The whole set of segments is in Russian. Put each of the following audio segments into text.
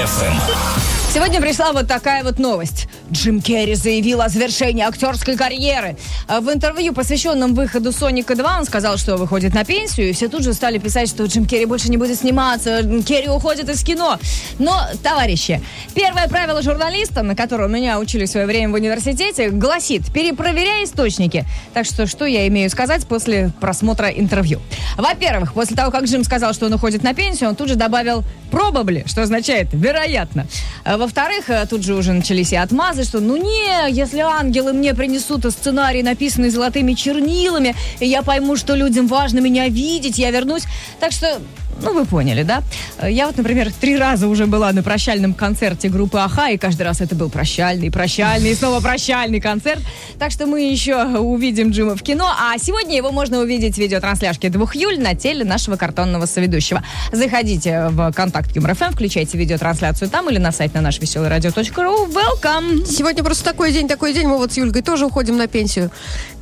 FM. Сегодня пришла вот такая вот новость. Джим Керри заявил о завершении актерской карьеры. А В интервью, посвященном выходу Соника 2, он сказал, что выходит на пенсию, и все тут же стали писать, что Джим Керри больше не будет сниматься, Керри уходит из кино. Но, товарищи, первое правило журналиста, на котором меня учили в свое время в университете, гласит, перепроверяй источники. Так что, что я имею сказать после просмотра интервью? Во-первых, после того, как Джим сказал, что он уходит на пенсию, он тут же добавил probably, что означает вероятно. А Во-вторых, э, тут же уже начались и отмазы, что ну не, если ангелы мне принесут сценарий, написанный золотыми чернилами, и я пойму, что людям важно меня видеть, я вернусь. Так что, ну вы поняли, да? Э, Я вот, например, три раза уже была на прощальном концерте группы Аха, и каждый раз это был прощальный, прощальный, и снова прощальный концерт. Так что мы еще увидим Джима в кино, а сегодня его можно увидеть в видеотрансляшке 2 июля на теле нашего картонного соведущего. Заходите в контакт Юмор ФМ, включайте видеотрансляцию там или на сайт на наш веселый радио.ру. Welcome! Сегодня просто такой день, такой день. Мы вот с Юлькой тоже уходим на пенсию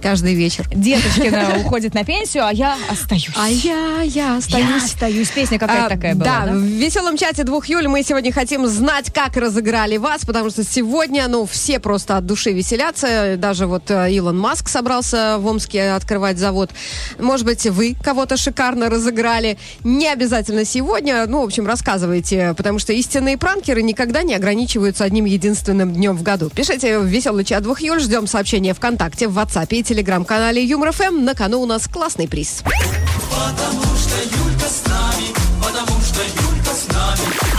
каждый вечер. Деточкина уходит на пенсию, а я остаюсь. А я, я я остаюсь. Остаюсь. Песня какая-то А, такая была, да, да? в веселом чате 2 июля мы сегодня хотим знать, как разыграли вас, потому что сегодня, ну, все просто от души веселятся. Даже вот э, Илон Маск собрался в Омске открывать завод. Может быть, вы кого-то шикарно разыграли. Не обязательно сегодня. Ну, в общем, рассказывайте, потому что истинные пранкеры никогда не ограничиваются одним единственным днем в году. Пишите в веселый чат 2 июля. Ждем сообщения ВКонтакте, в WhatsApp и телеграм-канале Юмор ФМ. На кону у нас классный приз.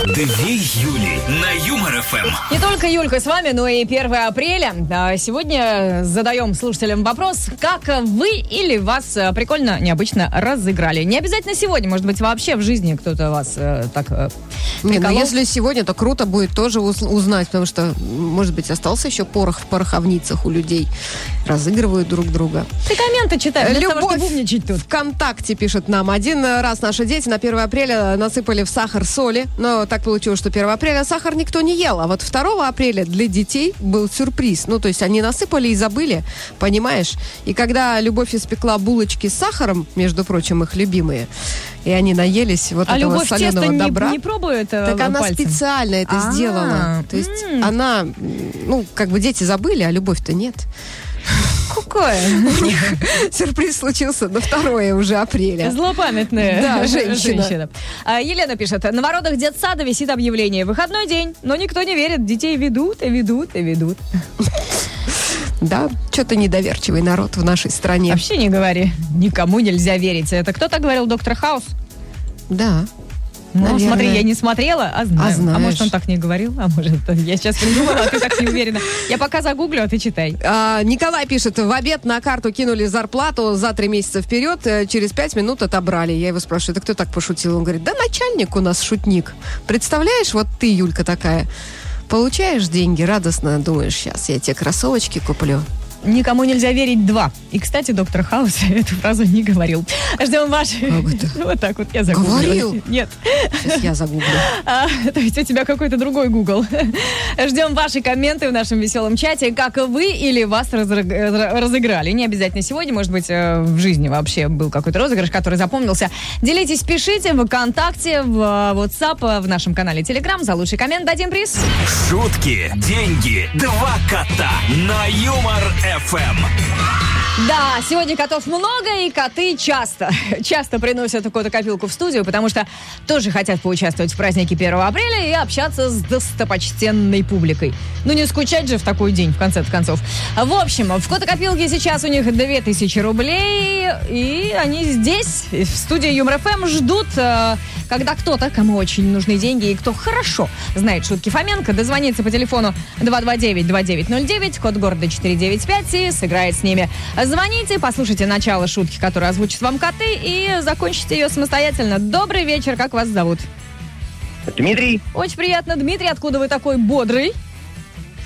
Две Юли на Юмор ФМ. Не только Юлька с вами, но и 1 апреля. А, Сегодня задаем слушателям вопрос, как вы или вас э, прикольно, необычно разыграли. Не обязательно сегодня, может быть, вообще в жизни кто-то вас э, так э, Не, ну если сегодня, то круто будет тоже уз- узнать, потому что, может быть, остался еще порох в пороховницах у людей. Разыгрывают друг друга. Ты комменты читай, вместо того, чтобы умничать тут. ВКонтакте пишет нам. Один раз наши дети на 1 апреля насыпали в сахар соли, но так получилось, что 1 апреля сахар никто не ел. А вот 2 апреля для детей был сюрприз. Ну, то есть они насыпали и забыли, понимаешь? И когда Любовь испекла булочки с сахаром, между прочим, их любимые, и они наелись вот А этого любовь соленого тесто не, добра. не пробует э, Так она пальцем? специально это А, сделала. То есть м. она, ну, как бы дети забыли, а любовь-то нет. Какое? Сюрприз случился на 2 уже апреля. Злопамятная Да, женщина. А, Елена пишет, на воротах детсада висит объявление. Выходной день, но никто не верит. Детей ведут и ведут и ведут. Да, что-то недоверчивый народ в нашей стране. Вообще не говори. Никому нельзя верить. Это кто так говорил, доктор Хаус? Да. Ну, Наверное. смотри, я не смотрела, а знаю. А знаешь. может, он так не говорил, а может, я сейчас придумала, а ты так не уверена. Я пока загуглю, а ты читай. А, Николай пишет, в обед на карту кинули зарплату за три месяца вперед, э, через пять минут отобрали. Я его спрашиваю, это кто так пошутил? Он говорит, да начальник у нас шутник. Представляешь, вот ты, Юлька, такая, получаешь деньги, радостно думаешь, сейчас я тебе кроссовочки куплю. Никому нельзя верить два. И, кстати, доктор Хаус эту фразу не говорил. Ждем ваши... Как это? Вот так вот я загуглила. Говорил? Нет. Сейчас я загуглю. А, то есть у тебя какой-то другой Google. Ждем ваши комменты в нашем веселом чате, как вы или вас разыграли. Не обязательно сегодня, может быть, э, в жизни вообще был какой-то розыгрыш, который запомнился. Делитесь, пишите в ВКонтакте, в э, WhatsApp, в нашем канале Telegram. За лучший коммент дадим приз. Шутки, деньги, два кота на Юмор ФМ. Да, сегодня котов много, и коты часто, часто приносят кота-копилку в студию, потому что тоже хотят поучаствовать в празднике 1 апреля и общаться с достопочтенной публикой. Ну, не скучать же в такой день, в конце концов. В общем, в кота-копилке сейчас у них 2000 рублей, и они здесь, в студии Юмор ФМ, ждут, э, когда кто-то, кому очень нужны деньги, и кто хорошо знает шутки Фоменко, дозвонится по телефону 229-2909, код города 495, и сыграет с ними. Звоните, послушайте начало шутки, которую озвучат вам коты, и закончите ее самостоятельно. Добрый вечер, как вас зовут? Дмитрий, Очень приятно, Дмитрий, откуда вы такой бодрый?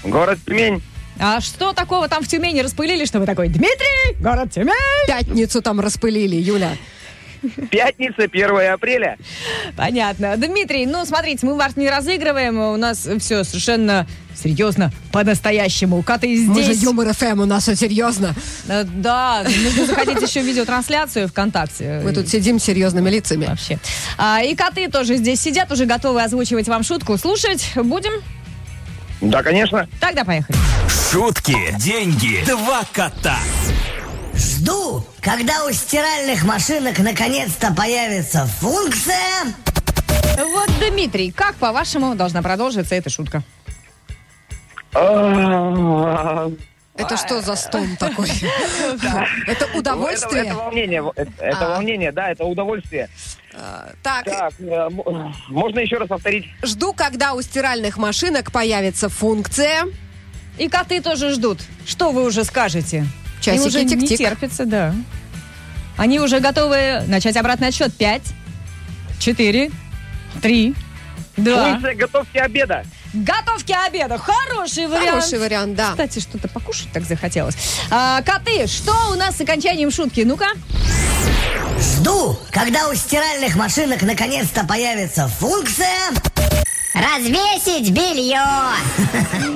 город Тюмень. А что такого там в Тюмени распылили, что вы такой, Дмитрий, город Тюмень? Пятницу там распылили, Юля. Пятница, 1 апреля. Понятно. Дмитрий, ну, смотрите, мы вас не разыгрываем, у нас все совершенно серьезно, по-настоящему. Коты здесь. Мы же Юмор ФМ, у нас все серьезно. Э, Да, нужно заходить еще в видеотрансляцию ВКонтакте. Мы тут сидим серьезными лицами. Вообще. А, и коты тоже здесь сидят, уже готовы озвучивать вам шутку. Слушать будем? Да, конечно. Тогда поехали. Шутки, деньги, два кота. Жду, когда у стиральных машинок наконец-то появится функция. Вот, Дмитрий, как, по-вашему, должна продолжиться эта шутка? А, Это что за стон такой? Это Это, это удовольствие? волнение, это, это А. волнение, да, это удовольствие. Так, Так, э, можно еще раз повторить? жду, когда у стиральных машинок появится функция. И коты тоже ждут. Что вы уже скажете? Часики Им уже не тик-тик. терпится, да. Они уже готовы начать обратный отсчет. Пять, четыре, три, два. Функция готовки обеда. Готовки обеда. Хороший вариант. Хороший вариант, да. Кстати, что-то покушать так захотелось. А, коты, что у нас с окончанием шутки? Ну-ка. Жду, когда у стиральных машинок наконец-то появится функция. Развесить белье.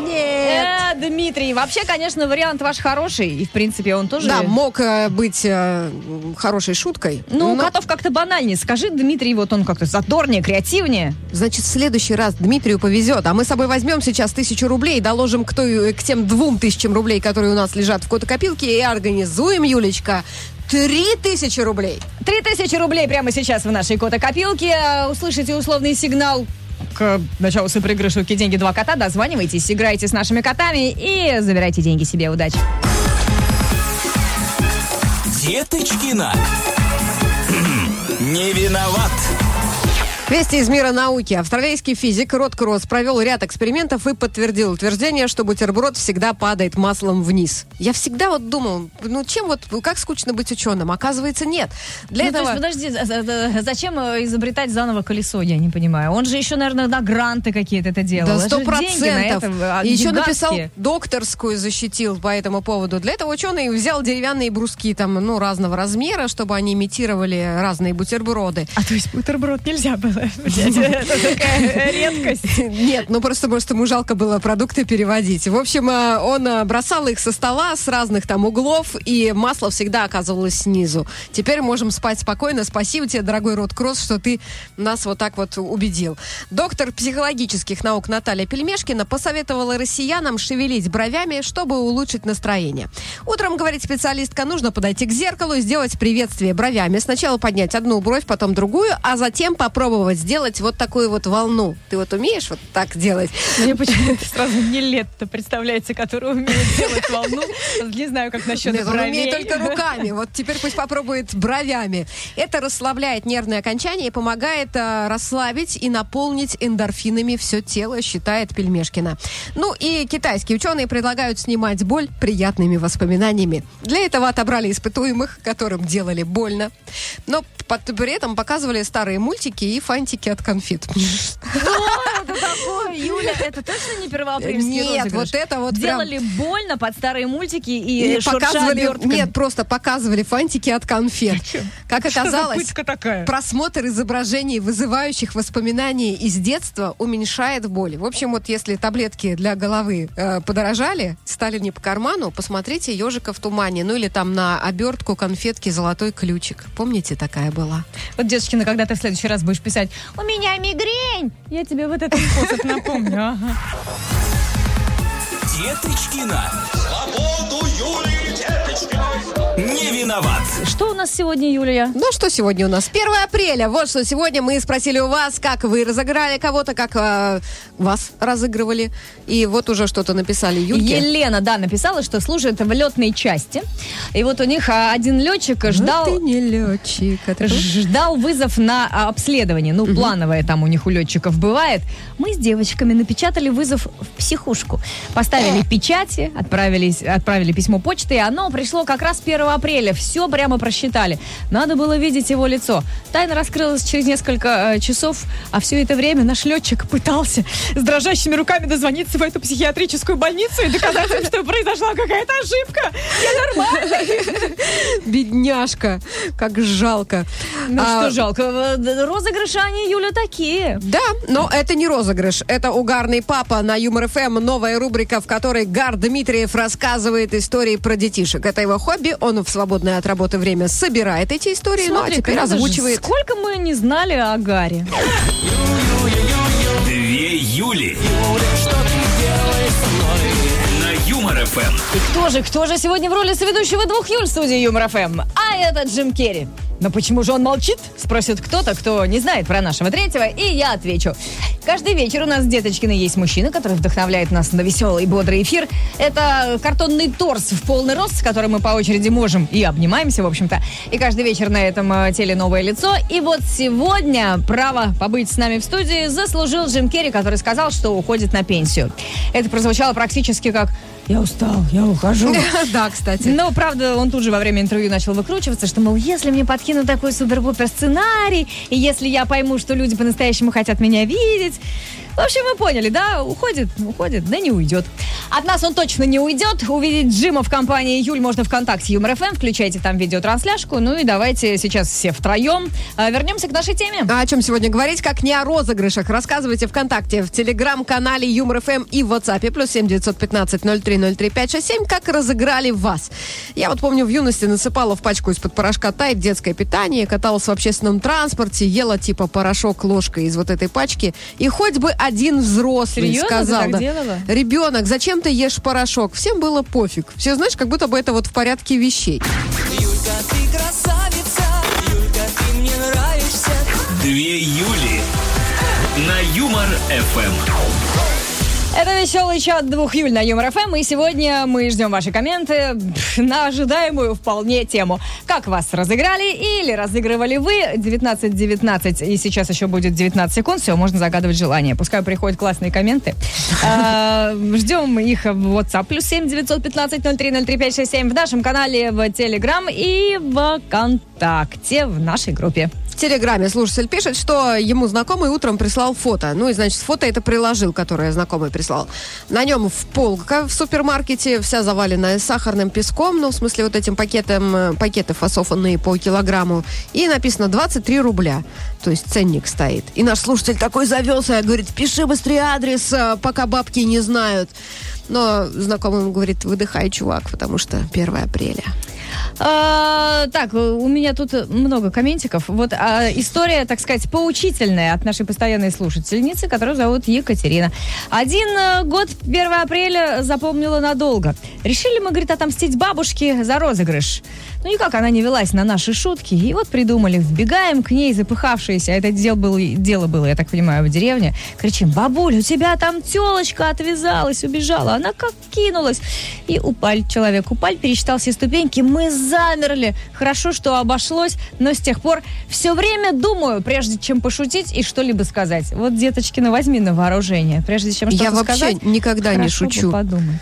Э, Дмитрий, вообще, конечно, вариант ваш хороший. И, в принципе, он тоже... Да, мог э, быть э, хорошей шуткой. Ну, но, котов как-то банальнее. Скажи, Дмитрий, вот он как-то задорнее, креативнее. Значит, в следующий раз Дмитрию повезет. А мы с собой возьмем сейчас тысячу рублей и доложим к, той, к тем двум тысячам рублей, которые у нас лежат в котокопилке, и организуем, Юлечка, три тысячи рублей. Три тысячи рублей прямо сейчас в нашей кота-копилке. А, Услышите условный сигнал к началу суперигры «Шутки, деньги, два кота». Дозванивайтесь, играйте с нашими котами и забирайте деньги себе. Удачи! Деточкина. Не виноват. Вести из мира науки. Австралийский физик Рот Кросс провел ряд экспериментов и подтвердил утверждение, что бутерброд всегда падает маслом вниз. Я всегда вот думал, ну чем вот, как скучно быть ученым? Оказывается, нет. Для Ну, то этого... есть, подожди, за- за- за- зачем э, изобретать заново колесо, я не понимаю. Он же еще, наверное, да, гранты какие-то это делал. Да, сто на процентов. а, И еще написал докторскую, защитил по этому поводу. Для этого ученый взял деревянные бруски там, ну, разного размера, чтобы они имитировали разные бутерброды. А то есть бутерброд нельзя было? Такая редкость. Нет, ну просто, просто ему жалко было продукты переводить. В общем, э, он э, бросал их со стола с разных там углов, и масло всегда оказывалось снизу. Теперь можем спать спокойно. Спасибо тебе, дорогой Рот Кросс, что ты нас вот так вот убедил. Доктор психологических наук Наталья Пельмешкина посоветовала россиянам шевелить бровями, чтобы улучшить настроение. Утром, говорит специалистка, нужно подойти к зеркалу и сделать приветствие бровями. Сначала поднять одну бровь, потом другую, а затем попробовать сделать вот такую вот волну. Ты вот умеешь вот так делать? Мне почему-то сразу не лет-то представляется, который умеет делать волну. Не знаю, как насчет Нет, он бровей. умеет только руками. Вот теперь пусть попробует бровями. Это расслабляет нервные окончания и помогает э, расслабить и наполнить эндорфинами все тело, считает Пельмешкина. Ну и китайские ученые предлагают снимать боль приятными воспоминаниями. Для этого отобрали испытуемых, которым делали больно. Но под- при этом показывали старые мультики и фантики от конфет. Что это такое, Юля? Это точно не первоапрельский Нет, розыгрыш? вот это вот прям- Делали больно под старые мультики и, показывали, нет, просто показывали фантики от конфет. Как оказалось, просмотр изображений, вызывающих воспоминания из детства, уменьшает боль. В общем, вот если таблетки для головы э, подорожали, стали не по карману, посмотрите «Ежика в тумане», ну или там на обертку конфетки «Золотой ключик». Помните, такая была? Вот, Деточкина, когда ты в следующий раз будешь писать «У меня мигрень», я тебе вот этот способ напомню. Деточкина. Свободу Юлии. Не виноват. Что у нас сегодня, Юлия? Ну что сегодня у нас? 1 апреля. Вот что сегодня мы спросили у вас, как вы разыграли кого-то, как э, вас разыгрывали. И вот уже что-то написали Юльке. Елена, да, написала, что служит в летной части. И вот у них а, один летчик ждал... Ну, ты не летчик. а ты Ждал вызов на а, обследование. Ну, плановое там у них у летчиков бывает. Мы с девочками напечатали вызов в психушку. Поставили печати, отправились, отправили письмо почты, и оно пришло как раз 1 апреля. Все прямо просчитали. Надо было видеть его лицо. Тайна раскрылась через несколько э, часов, а все это время наш летчик пытался с дрожащими руками дозвониться в эту психиатрическую больницу и доказать им, что произошла какая-то ошибка. Я нормально. Бедняжка, как жалко. Ну А, что жалко, э, розыгрыши они, Юля, такие. Да, но это не розыгрыш. Это «Угарный папа» на Юмор FM. Новая рубрика, в которой Гар Дмитриев рассказывает истории про детишек. Это его хобби. Он в свободное от работы время собирает эти истории, ну а теперь озвучивает. Сколько мы не знали о Гаре. Две Юли. На Юмор FM. И кто же, кто же сегодня в роли соведущего двух Юль в студии Юмор FM? А это Джим Керри. Но почему же он молчит? Спросит кто-то, кто не знает про нашего третьего, и я отвечу. Каждый вечер у нас в Деточкино есть мужчина, который вдохновляет нас на веселый и бодрый эфир. Это картонный торс в полный рост, с которым мы по очереди можем и обнимаемся, в общем-то. И каждый вечер на этом э, теле новое лицо. И вот сегодня право побыть с нами в студии заслужил Джим Керри, который сказал, что уходит на пенсию. Это прозвучало практически как «Я устал, я ухожу». Да, кстати. Но, правда, он тут же во время интервью начал выкручиваться, что, мол, если мне подкинут такой супер-пупер сценарий, и если я пойму, что люди по-настоящему хотят меня видеть... В общем, вы поняли, да? Уходит, уходит, да не уйдет. От нас он точно не уйдет. Увидеть Джима в компании Юль можно ВКонтакте Юмор FM. Включайте там видеотрансляшку. Ну и давайте сейчас все втроем э, вернемся к нашей теме. А о чем сегодня говорить, как не о розыгрышах? Рассказывайте ВКонтакте, в Телеграм-канале Юмор FM и в WhatsApp. Плюс семь девятьсот пятнадцать ноль три ноль три пять шесть семь. Как разыграли вас? Я вот помню, в юности насыпала в пачку из-под порошка Tide детское питание, каталась в общественном транспорте, ела типа порошок ложкой из вот этой пачки. И хоть бы один взрослый Серьезно? Ты сказал, так да, делала? ребенок, зачем ты ешь порошок? Всем было пофиг. Все, знаешь, как будто бы это вот в порядке вещей. Юлька, ты красавица, Юлька, ты мне нравишься. Две Юли. На Юмор ФМ. Это веселый чат двух Юль на Юмор ФМ, и сегодня мы ждем ваши комменты на ожидаемую вполне тему. Как вас разыграли или разыгрывали вы? 19.19, и сейчас еще будет 19 секунд, все, можно загадывать желание. Пускай приходят классные комменты. А, Ждем их в WhatsApp, плюс 7 915 03 03 567 в нашем канале в Telegram и в ВКонтакте в нашей группе. Телеграме слушатель пишет, что ему знакомый утром прислал фото. Ну и, значит, фото это приложил, которое знакомый прислал. На нем в полка в супермаркете, вся заваленная сахарным песком, ну, в смысле, вот этим пакетом, э, пакеты фасованные по килограмму. И написано 23 рубля. То есть ценник стоит. И наш слушатель такой завелся, говорит, пиши быстрее адрес, э, пока бабки не знают. Но знакомый ему говорит, выдыхай, чувак, потому что 1 апреля. А, так, у меня тут много комментиков. Вот а, история, так сказать, поучительная от нашей постоянной слушательницы, которую зовут Екатерина. Один э, год 1 апреля запомнила надолго. Решили мы, говорит, отомстить бабушке за розыгрыш. Ну, никак она не велась на наши шутки. И вот придумали, вбегаем к ней, запыхавшиеся. Это дело было, дело было, я так понимаю, в деревне. Кричим, бабуль, у тебя там телочка отвязалась, убежала. Она как кинулась. И упаль человек. Упаль пересчитал все ступеньки. Мы замерли. Хорошо, что обошлось, но с тех пор все время думаю, прежде чем пошутить и что-либо сказать. Вот, деточкина, возьми на вооружение. Прежде чем что-то Я вообще сказать, никогда не шучу. подумать.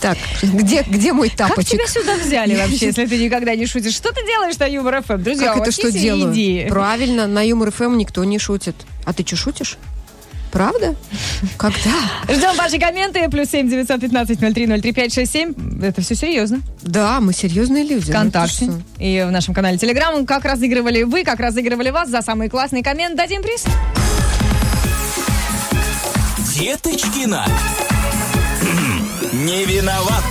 Так, где, где мой Как тапочек? тебя сюда взяли вообще, если ты никогда не шутишь? Что ты делаешь на Юмор ФМ? Друзья, Как это что делаю? Правильно, на Юмор ФМ никто не шутит. А ты что, шутишь? Правда? Когда? Ждем ваши комменты. Плюс семь девятьсот пятнадцать ноль три ноль три пять шесть семь. Это все серьезно. Да, мы серьезные люди. Ну, ВКонтакте. что? И в нашем канале Телеграм. Как разыгрывали вы, как разыгрывали вас за самый классный коммент. Дадим приз. Деточкина. Не виноват.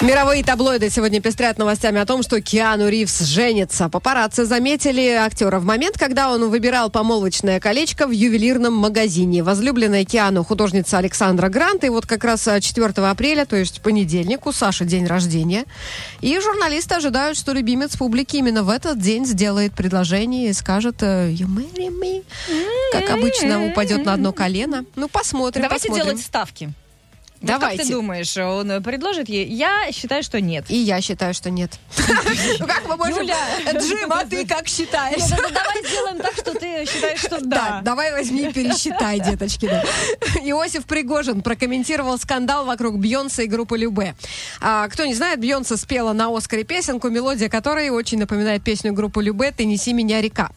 Мировые таблоиды сегодня пестрят новостями о том, что Киану Ривз женится. Папарацци заметили актера в момент, когда он выбирал помолвочное колечко в ювелирном магазине. Возлюбленная Киану художница Александра Грант. И вот как раз а, 4 апреля, то есть понедельник, у Саши день рождения. И журналисты ожидают, что любимец публики именно в этот день сделает предложение и скажет э, «You marry me?» Как обычно, упадет на одно колено. Ну, посмотрим, Давайте посмотрим. делать ставки. Вот как Давайте. ты думаешь, он предложит ей? Я считаю, что нет. И я считаю, что нет. Ну как мы можем... Джим, а ты как считаешь? Это давай сделаем так, что ты считаешь, что Да, да. давай возьми и пересчитай, деточки. Иосиф Пригожин прокомментировал скандал вокруг Бьонса и группы Любе. А, кто не знает, Бьонса спела на Оскаре песенку, мелодия которой очень напоминает песню группы Любе «Ты неси меня, река».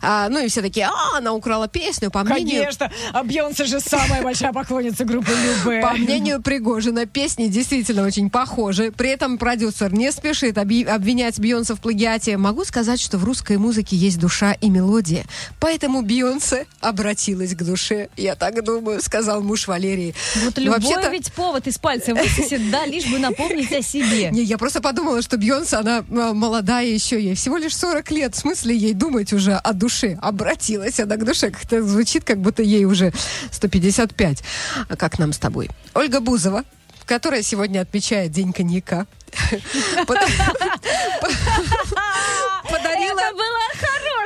А, ну и все такие, а, она украла песню, по мнению... Конечно, а Бьонсе же самая большая поклонница группы Любе. По мнению Пригожина, песни действительно очень похожи. При этом продюсер не спешит обвинять Бьонсе в плагиате. Могу сказать, что в русской музыке есть душа и мелодия. Поэтому Бьонсе обратилась к душе. Я так думаю, сказал муж Валерии. Вот любой вообще-то- ведь повод из пальца высосет, да, лишь бы напомнить о себе. Не, я просто подумала, что Бьонсе, она а, молодая еще, ей всего лишь 40 лет. В смысле ей думать уже о душе? Обратилась она к душе. Как-то звучит, как будто ей уже 155. А как нам с тобой? Ольга Бузова, которая сегодня отмечает День коньяка. Под- Подарила... Это была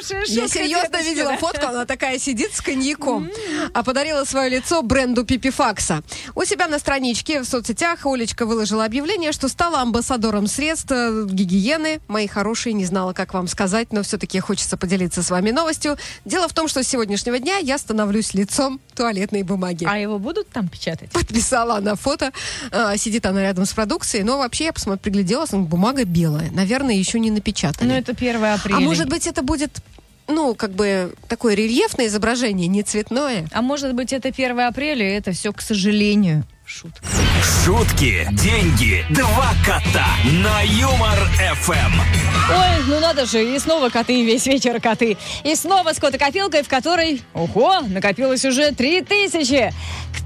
хорошая шутка. Я серьезно видела фотку, она такая сидит с коньяком, а подарила свое лицо бренду Пипифакса. У себя на страничке в соцсетях Олечка выложила объявление, что стала амбассадором средств э, гигиены. Мои хорошие, не знала, как вам сказать, но все-таки хочется поделиться с вами новостью. Дело в том, что с сегодняшнего дня я становлюсь лицом туалетной бумаги. А его будут там печатать? Подписала она фото. А, сидит она рядом с продукцией. Но вообще я посмотрела, пригляделась, бумага белая. Наверное, еще не напечатали. Ну, это 1 апреля. А может быть, это будет, ну, как бы такое рельефное изображение, не цветное? А может быть, это 1 апреля, и это все, к сожалению, шутка. Шутки, деньги, два кота на Юмор ФМ. Ой, ну надо же, и снова коты, весь вечер коты. И снова с котокопилкой, в которой, ого, накопилось уже 3000.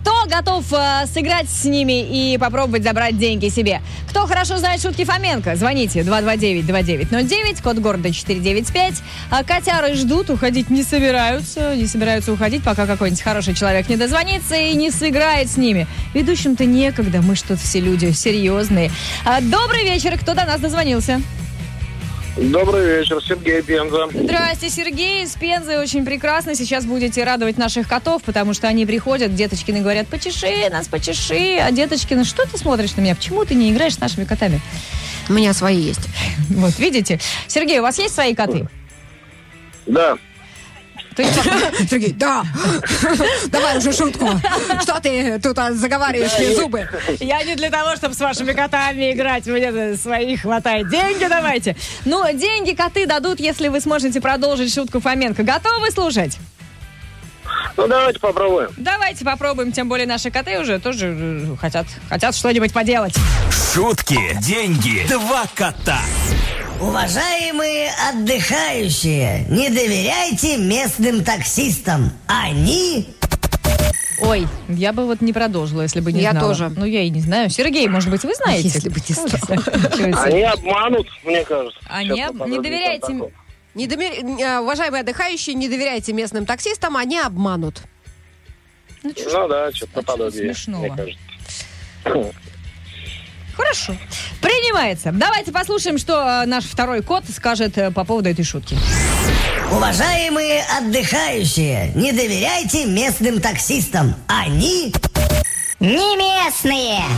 Кто готов э, сыграть с ними и попробовать забрать деньги себе? Кто хорошо знает шутки Фоменко? Звоните 229-2909, код города 495. А котяры ждут, уходить не собираются. Не собираются уходить, пока какой-нибудь хороший человек не дозвонится и не сыграет с ними. Ведущим-то некогда, мы что-то все люди серьезные. А, добрый вечер, кто до нас дозвонился? Добрый вечер, Сергей Пенза. Здрасте, Сергей из Пензы. Очень прекрасно. Сейчас будете радовать наших котов, потому что они приходят, деточкины говорят, почеши нас, почеши. А деточкины, что ты смотришь на меня? Почему ты не играешь с нашими котами? У меня свои есть. Вот, видите? Сергей, у вас есть свои коты? Да. Есть, Сергей, да. Давай уже шутку. Что ты тут а, заговариваешь мне зубы? я не для того, чтобы с вашими котами играть. Мне своих хватает. Деньги давайте. Ну, деньги коты дадут, если вы сможете продолжить шутку Фоменко. Готовы слушать? Ну, давайте попробуем. Давайте попробуем, тем более наши коты уже тоже э, хотят, хотят что-нибудь поделать. Шутки, деньги, два кота. Уважаемые отдыхающие, не доверяйте местным таксистам. Они... Ой, я бы вот не продолжила, если бы не Я знала. тоже. Ну, я и не знаю. Сергей, может быть, вы знаете? Если бы не знала. Они обманут, мне кажется. Они об- не такое. Не домер- э, Уважаемые отдыхающие, не доверяйте местным таксистам, они обманут. Ну, Ну да, что-то А наподобие, смешного? мне кажется. Хорошо. Принимается. Давайте послушаем, что э, наш второй кот скажет э, по поводу этой шутки. Уважаемые отдыхающие, не доверяйте местным таксистам. Они... Не местные.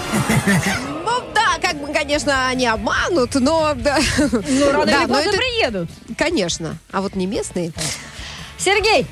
Ну да, как бы, конечно, они обманут, но... да. Ну, рано Да, или но поздно это- приедут. Конечно. А вот не местные. Сергей,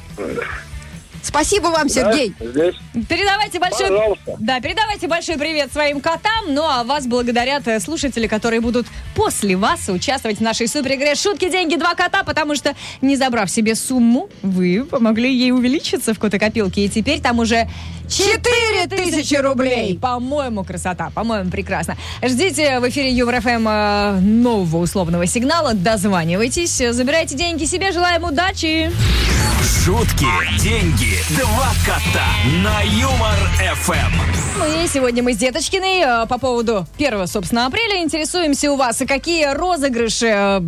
Спасибо вам, Сергей. Да, здесь. передавайте большой... Пожалуйста. Да, передавайте большой привет своим котам. Ну, а вас благодарят э, слушатели, которые будут после вас участвовать в нашей супер-игре «Шутки, деньги, два кота», потому что, не забрав себе сумму, вы помогли ей увеличиться в котокопилке. И теперь там уже 4000 рублей. По-моему, красота. По-моему, прекрасно. Ждите в эфире Юмор ФМ э, нового условного сигнала. Дозванивайтесь, забирайте деньги себе. Желаем удачи. Шутки, деньги, два кота на Юмор ФМ. Ну и сегодня мы с Деточкиной э, по поводу 1, собственно, апреля интересуемся у вас, и какие розыгрыши э,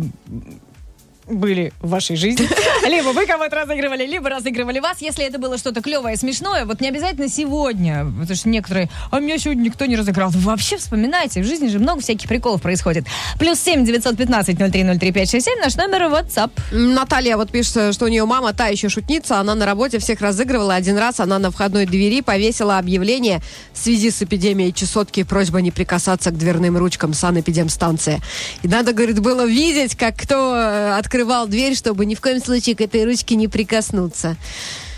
были в вашей жизни. Либо вы кого-то разыгрывали, либо разыгрывали вас. Если это было что-то клевое, смешное, вот не обязательно сегодня, потому что некоторые, а меня сегодня никто не разыграл. Вы вообще вспоминайте, в жизни же много всяких приколов происходит. Плюс семь девятьсот пятнадцать ноль три ноль три пять шесть семь наш номер WhatsApp. Наталья вот пишет, что у нее мама та еще шутница, она на работе всех разыгрывала. Один раз она на входной двери повесила объявление в связи с эпидемией чесотки просьба не прикасаться к дверным ручкам санэпидемстанции. И надо, говорит, было видеть, как кто э, открывал дверь, чтобы ни в коем случае к этой ручке не прикоснуться.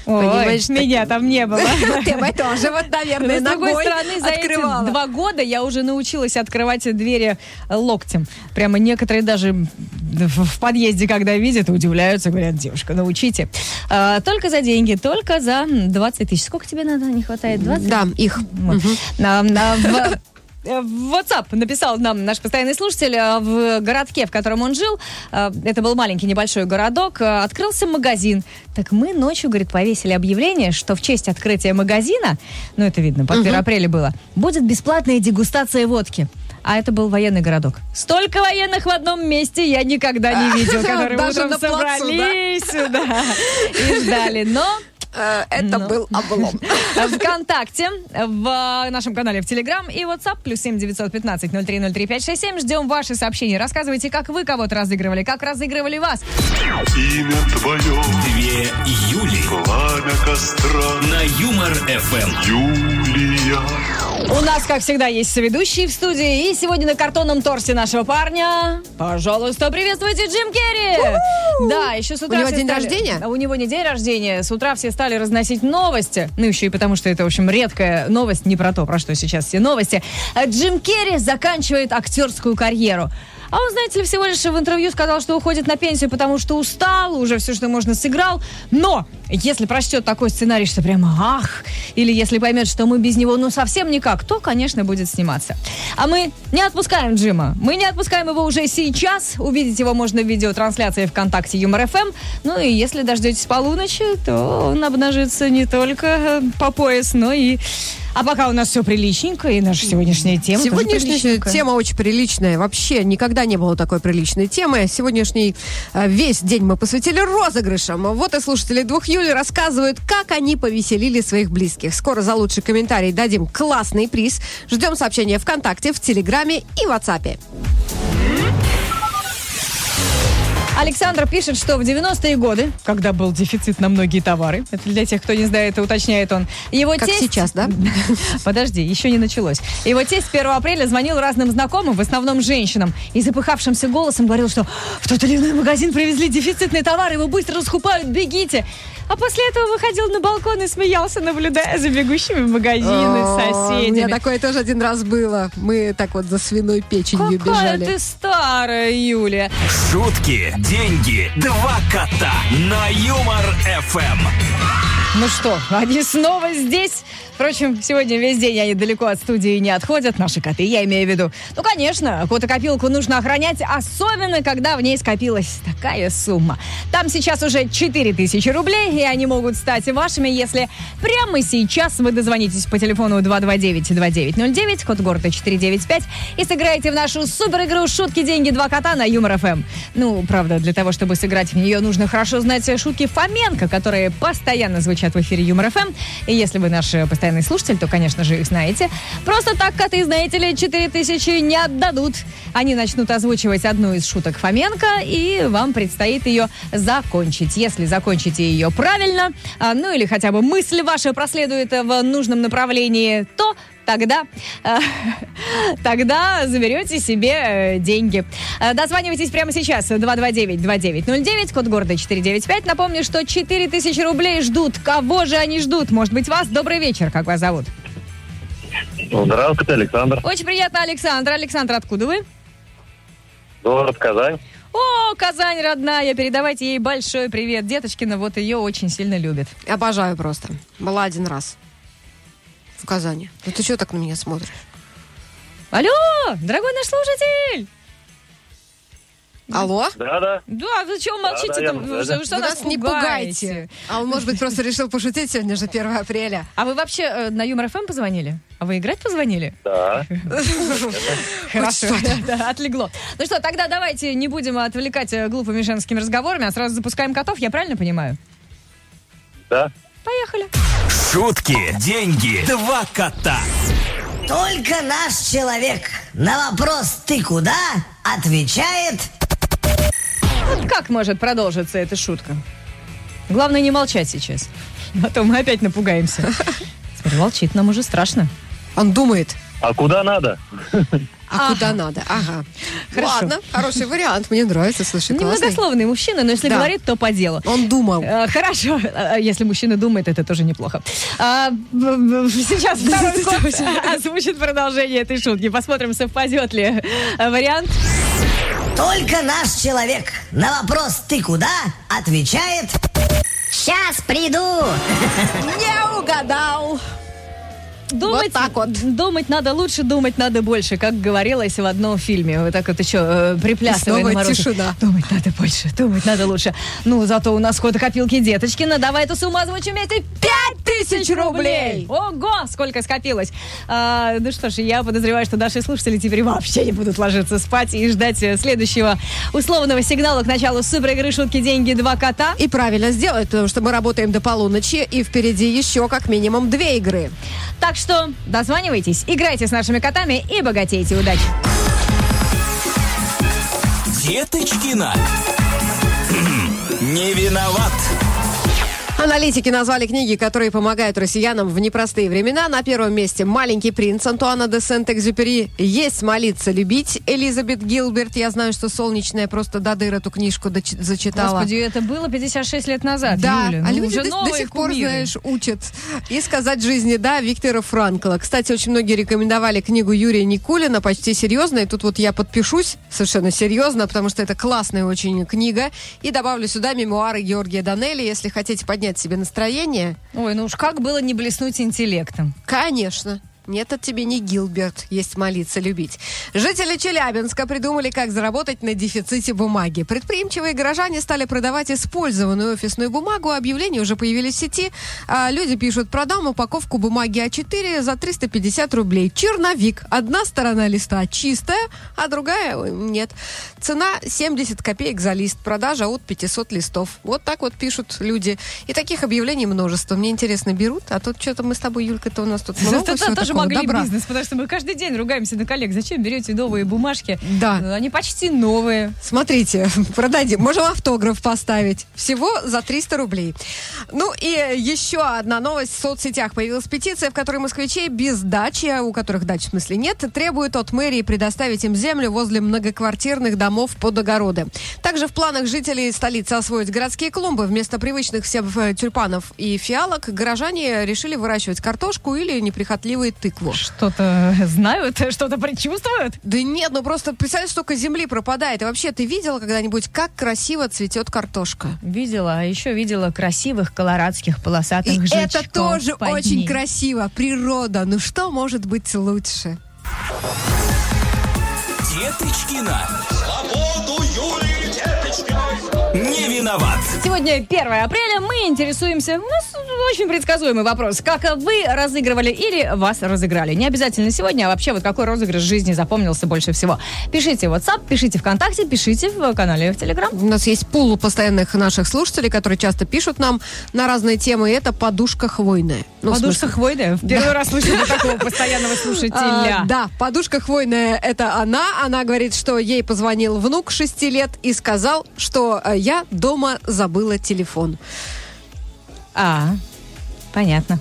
Ой, Понимаешь, меня там не было. Ты бы тоже, вот, наверное, Но, с другой стороны, за эти два года я уже научилась открывать двери локтем. Прямо некоторые даже в, в подъезде, когда видят, удивляются, говорят, девушка, научите. А, только за деньги, только за 20 тысяч. Сколько тебе надо, не хватает? 20? Да, их. В- э, в WhatsApp написал нам наш постоянный слушатель э, в городке, в котором он жил. э, Это был маленький небольшой городок. Открылся магазин. Так мы ночью, говорит, повесили объявление, что в честь открытия магазина, ну это видно, по 1 апреля было, будет бесплатная дегустация водки. А это был военный городок. Столько военных в одном месте я никогда не видел, которые Даже утром на плацу, да? собрались сюда и ждали. Но Э, Это Ну. был облом. ВКонтакте, в нашем канале в Телеграм и WhatsApp плюс семь девятьсот пятнадцать ноль три ноль три пять шесть семь. Ждем ваши сообщения. Рассказывайте, как вы кого-то разыгрывали, как разыгрывали вас. Имя твое, Две Юли пламя костра, на Юмор ФМ. Юлия. У нас, как всегда, есть соведущий в студии. И сегодня на картонном торсе нашего парня, пожалуйста, приветствуйте Джим Керри. Да, еще с утра У него день стали- рождения? У него не день рождения. С утра все стали разносить новости. Ну, еще и потому, что это, в общем, редкая новость. Не про то, про что сейчас все новости. А Джим Керри заканчивает актерскую карьеру. А он, знаете ли, всего лишь в интервью сказал, что уходит на пенсию, потому что устал, уже все, что можно, сыграл. Но если прочтет такой сценарий, что прямо ах, или если поймет, что мы без него ну совсем никак, то, конечно, будет сниматься. А мы не отпускаем Джима. Мы не отпускаем его уже сейчас. Увидеть его можно в видеотрансляции ВКонтакте Юмор ФМ. Ну и если дождетесь полуночи, то он обнажится не только э, по пояс, но и... А пока у нас все приличненько, и наша сегодняшняя тема Сегодняшняя тема очень приличная. Вообще никогда не было такой приличной темы. Сегодняшний э, весь день мы посвятили розыгрышам. Вот и слушатели двух Юли рассказывают, как они повеселили своих близких. Скоро за лучший комментарий дадим классный приз. Ждем сообщения ВКонтакте, в Телеграме и WhatsApp. Александр пишет, что в 90-е годы, когда был дефицит на многие товары, это для тех, кто не знает, уточняет он, его Как тесть... сейчас, да? Подожди, еще не началось. Его тесть 1 апреля звонил разным знакомым, в основном женщинам, и запыхавшимся голосом говорил, что в тот или иной магазин привезли дефицитный товар, его быстро раскупают, бегите. А после этого выходил на балкон и смеялся, наблюдая за бегущими в магазины О, У меня соседями. такое тоже один раз было. Мы так вот за свиной печенью Какая бежали. ты старая, Юлия. Шутки, деньги, два кота на Юмор ФМ. Ну что, они снова здесь. Впрочем, сегодня весь день они далеко от студии не отходят, наши коты, я имею в виду. Ну, конечно, котокопилку нужно охранять, особенно, когда в ней скопилась такая сумма. Там сейчас уже 4000 рублей, и они могут стать вашими, если прямо сейчас вы дозвонитесь по телефону 229-2909, код города 495, и сыграете в нашу супер игру «Шутки, деньги, два кота» на Юмор ФМ. Ну, правда, для того, чтобы сыграть в нее, нужно хорошо знать шутки Фоменко, которые постоянно звучат в эфире Юмор ФМ. И если вы наш э, постоянный слушатель, то, конечно же, их знаете. Просто так коты, знаете ли, 4000 не отдадут. Они начнут озвучивать одну из шуток Фоменко, и вам предстоит ее закончить. Если закончите ее правильно, а, ну или хотя бы мысль ваша проследует в нужном направлении, то тогда, э, тогда заберете себе э, деньги. Э, Дозванивайтесь прямо сейчас. 229-2909, код города 495. Напомню, что 4000 рублей ждут. Кого же они ждут? Может быть, вас? Добрый вечер. Как вас зовут? Здравствуйте, Александр. Очень приятно, Александр. Александр, откуда вы? Город Казань. О, Казань родная. Передавайте ей большой привет. Деточкина вот ее очень сильно любит. Обожаю просто. Была один раз. В Казани. Ну ты что так на меня смотришь? Алло, дорогой наш слушатель! Алло? Да-да. Да, вы чего молчите Да, да, там? я- Вы да, что, что Вы нас нас не пугаете? пугайте. А он, может быть, просто решил пошутить, сегодня же 1 апреля. А вы вообще э, на Юмор ФМ позвонили? А вы играть позвонили? Да. Хорошо, да, отлегло. Ну что, тогда давайте не будем отвлекать э, глупыми женскими разговорами, а сразу запускаем котов, я правильно понимаю? Да. Поехали. Шутки, деньги, два кота. Только наш человек на вопрос «ты куда?» отвечает Вот как может продолжиться эта шутка? Главное не молчать сейчас. А то мы опять напугаемся. Смотри, молчит, нам уже страшно. Он думает, А куда надо? а куда надо? Ага. Хорошо. Ладно, хороший вариант. Мне нравится, слушай, классный. Немногословный мужчина, но если Да. говорит, то по делу. Он думал. Э, Хорошо, Э, если мужчина думает, это тоже неплохо. А, сейчас второй кот озвучит продолжение этой шутки. Посмотрим, совпадет ли э, вариант. «Только наш человек на вопрос «ты куда?» отвечает «Сейчас приду». Не угадал. Думать, так вот. думать надо лучше, думать надо больше, как говорилось в одном фильме. Вот так вот еще э, приплясывая на морозе. тишина. Думать надо больше, думать надо лучше. Ну, зато у нас код копилки Деточкина. Давай эту сумму озвучим вместе. Пять тысяч рублей! Ого, сколько скопилось. А, ну что ж, я подозреваю, что наши слушатели теперь вообще не будут ложиться спать и ждать э, следующего условного сигнала к началу супер игры «Шутки, деньги, два кота». И правильно сделать, потому что мы работаем до полуночи, и впереди еще как минимум две игры. Так что дозванивайтесь, играйте с нашими котами и богатейте. Удачи! Деточкина. Хм, Не виноват. Аналитики назвали книги, которые помогают россиянам в непростые времена. На первом месте «Маленький принц» Антуана де Сент-Экзюпери. «Есть молиться, любить» Элизабет Гилберт. Я знаю, что «Солнечная» просто до дыр эту книжку зачитала. Господи, это было 56 лет назад, Да, Юля. а Ну, люди до, до сих пор, кумиры. знаешь, учат. И сказать жизни «да» Виктора Франкла. Кстати, очень многие рекомендовали книгу Юрия Никулина, почти серьезно. И тут вот я подпишусь совершенно серьезно, потому что это классная очень книга. И добавлю сюда мемуары Георгия Данелли. Если хотите поднять себе настроение, Ой, ну уж как было не блеснуть интеллектом. конечно. Нет, от тебе не Гилберт, есть молиться, любить. Жители Челябинска придумали, как заработать на дефиците бумаги. Предприимчивые горожане стали продавать использованную офисную бумагу, объявления уже появились в сети. А люди пишут, продам упаковку бумаги А4 за 350 рублей. Черновик. Одна сторона листа чистая, а другая нет. Цена 70 копеек за лист. Продажа от 500 листов. Вот так вот пишут люди. И таких объявлений множество. Мне интересно, берут? А тут что-то мы с тобой, Юлька-то у нас тут много Это тоже такого могли добра. бизнес, потому что мы каждый день ругаемся на коллег. Зачем берете новые бумажки? Да. Ну, Они почти новые. Смотрите, продадим. Можем автограф поставить. Всего за 300 рублей. Ну и еще одна новость. В соцсетях появилась петиция, в которой москвичей без дачи, у которых дач в смысле нет, требуют от мэрии предоставить им землю возле многоквартирных домов под огороды. Также в планах жителей столицы освоить городские клумбы. Вместо привычных всем э, тюльпанов и фиалок горожане решили выращивать картошку или неприхотливые тыкву. Что-то знают, что-то предчувствуют. Да нет, ну просто представляешь, столько земли пропадает. И вообще, ты видела когда-нибудь, как красиво цветет картошка? Видела, а еще видела красивых колорадских полосатых И это тоже под очень ней. красиво. Природа. Ну что может быть лучше? Деточкина. Виноват. Сегодня 1 апреля, мы интересуемся, у нас очень предсказуемый вопрос, как вы разыгрывали или вас разыграли. Не обязательно сегодня, а вообще вот какой розыгрыш жизни запомнился больше всего. Пишите в WhatsApp, пишите ВКонтакте, пишите в канале в Телеграм. У нас есть пул постоянных наших слушателей, которые часто пишут нам на разные темы. И это подушка хвойная. Ну, Подушка смысле- хвойная. В Первый раз слышу такого постоянного слушателя. А, да, подушка хвойная это она. Она говорит, что ей позвонил внук 6 лет и сказал, что э, я дома забыла телефон. А, понятно.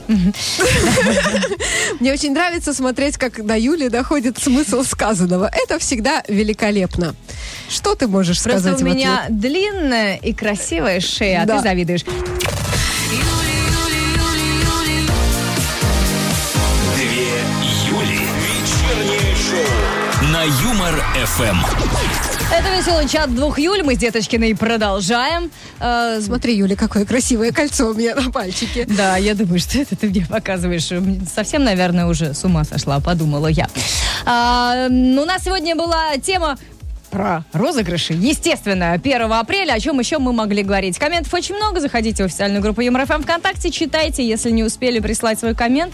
Мне очень нравится смотреть, как до Юли доходит смысл сказанного. Это всегда великолепно. Что ты можешь Просто сказать у в меня ответ? длинная и красивая шея, а Да. ты завидуешь. Две Юли. Вечернее шоу. На Юмор ФМ. Это веселый чат двух Юль. Мы с Деточкиной продолжаем. Э, Смотри, Юля, какое красивое кольцо у меня на пальчике. Да, я думаю, что это ты мне показываешь. Совсем, наверное, уже с ума сошла, подумала я. А, ну, у нас сегодня была тема про розыгрыши. Естественно, 1 апреля, о чем еще мы могли говорить. Комментов очень много, заходите в официальную группу Юмор ФМ ВКонтакте, читайте. Если не успели прислать свой коммент,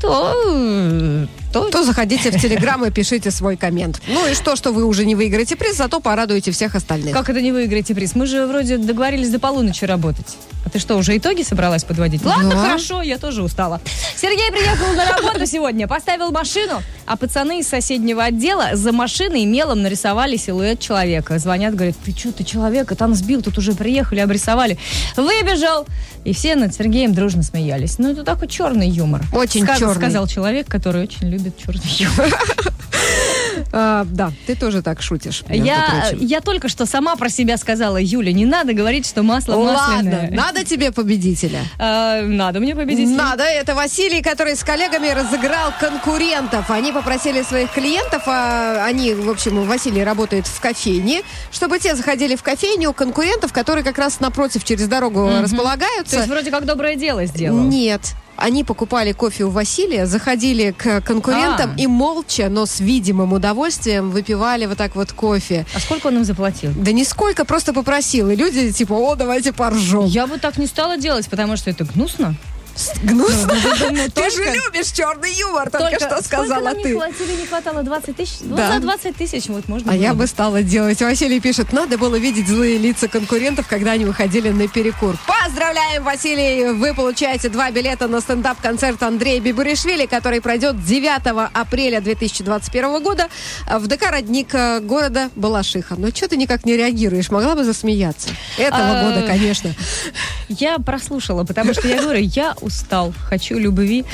то... то То заходите в Телеграм и пишите свой коммент. Ну и что, что вы уже не выиграете приз, зато порадуете всех остальных. Как это не выиграете приз? Мы же вроде договорились до полуночи работать. А ты что, уже итоги собралась подводить? Ладно, Да. хорошо, я тоже устала. Сергей приехал на работу сегодня, поставил машину, а пацаны из соседнего отдела за машиной мелом нарисовали силуэт человека. Звонят, говорят, ты что, ты человека там сбил, тут уже приехали, обрисовали. Выбежал. И все над Сергеем дружно смеялись. Ну, это такой черный юмор. Очень Сказ- черный. Сказал человек, который очень любит черный юмор. А, да, ты тоже так шутишь. Я, прочим. я только что сама про себя сказала, Юля, не надо говорить, что масло масляное. Ладно, надо тебе победителя. А, надо мне победить. Надо. Это Василий, который с коллегами разыграл конкурентов. Они попросили своих клиентов, а они, в общем, Василий работает в кофейне, чтобы те заходили в кофейню конкурентов, которые как раз напротив через дорогу То располагаются. есть вроде как доброе дело сделал. Нет. Они покупали кофе у Василия, заходили к конкурентам А. и молча, но с видимым удовольствием выпивали вот так вот кофе. А сколько он им заплатил? Да нисколько, просто попросил. И люди типа, о, давайте поржем. Я бы так не стала делать, потому что это гнусно. Гнусно. Ну, Ты же только- любишь черный юмор, только, что сколько сказала нам не ты. хватило, не хватало 20 тысяч? Ну, Да. за 20 тысяч вот можно А было я бы стала делать. Василий пишет, надо было видеть злые лица конкурентов, когда они выходили на перекур. Поздравляем, Василий! Вы получаете два билета на стендап-концерт Андрея Бибуришвили, который пройдет 9 апреля 2021 года в ДК «Родник» э, города Балашиха. Но что ты никак не реагируешь? Могла бы засмеяться. Этого А, года, конечно. Я прослушала, потому что я говорю, я устал, хочу любви,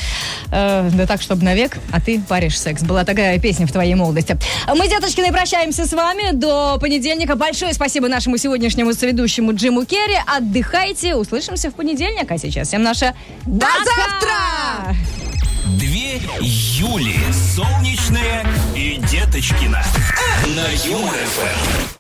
э, да так, чтобы навек, а ты паришь секс. Была такая песня в твоей молодости. Мы, деточкины, прощаемся с вами до понедельника. Большое спасибо нашему сегодняшнему соведущему Джиму Керри. Отдыхайте, услышимся в понедельник. А сейчас всем наше До пока! завтра! Две Юли. Солнечная и Деточкина. На Юмор ФМ.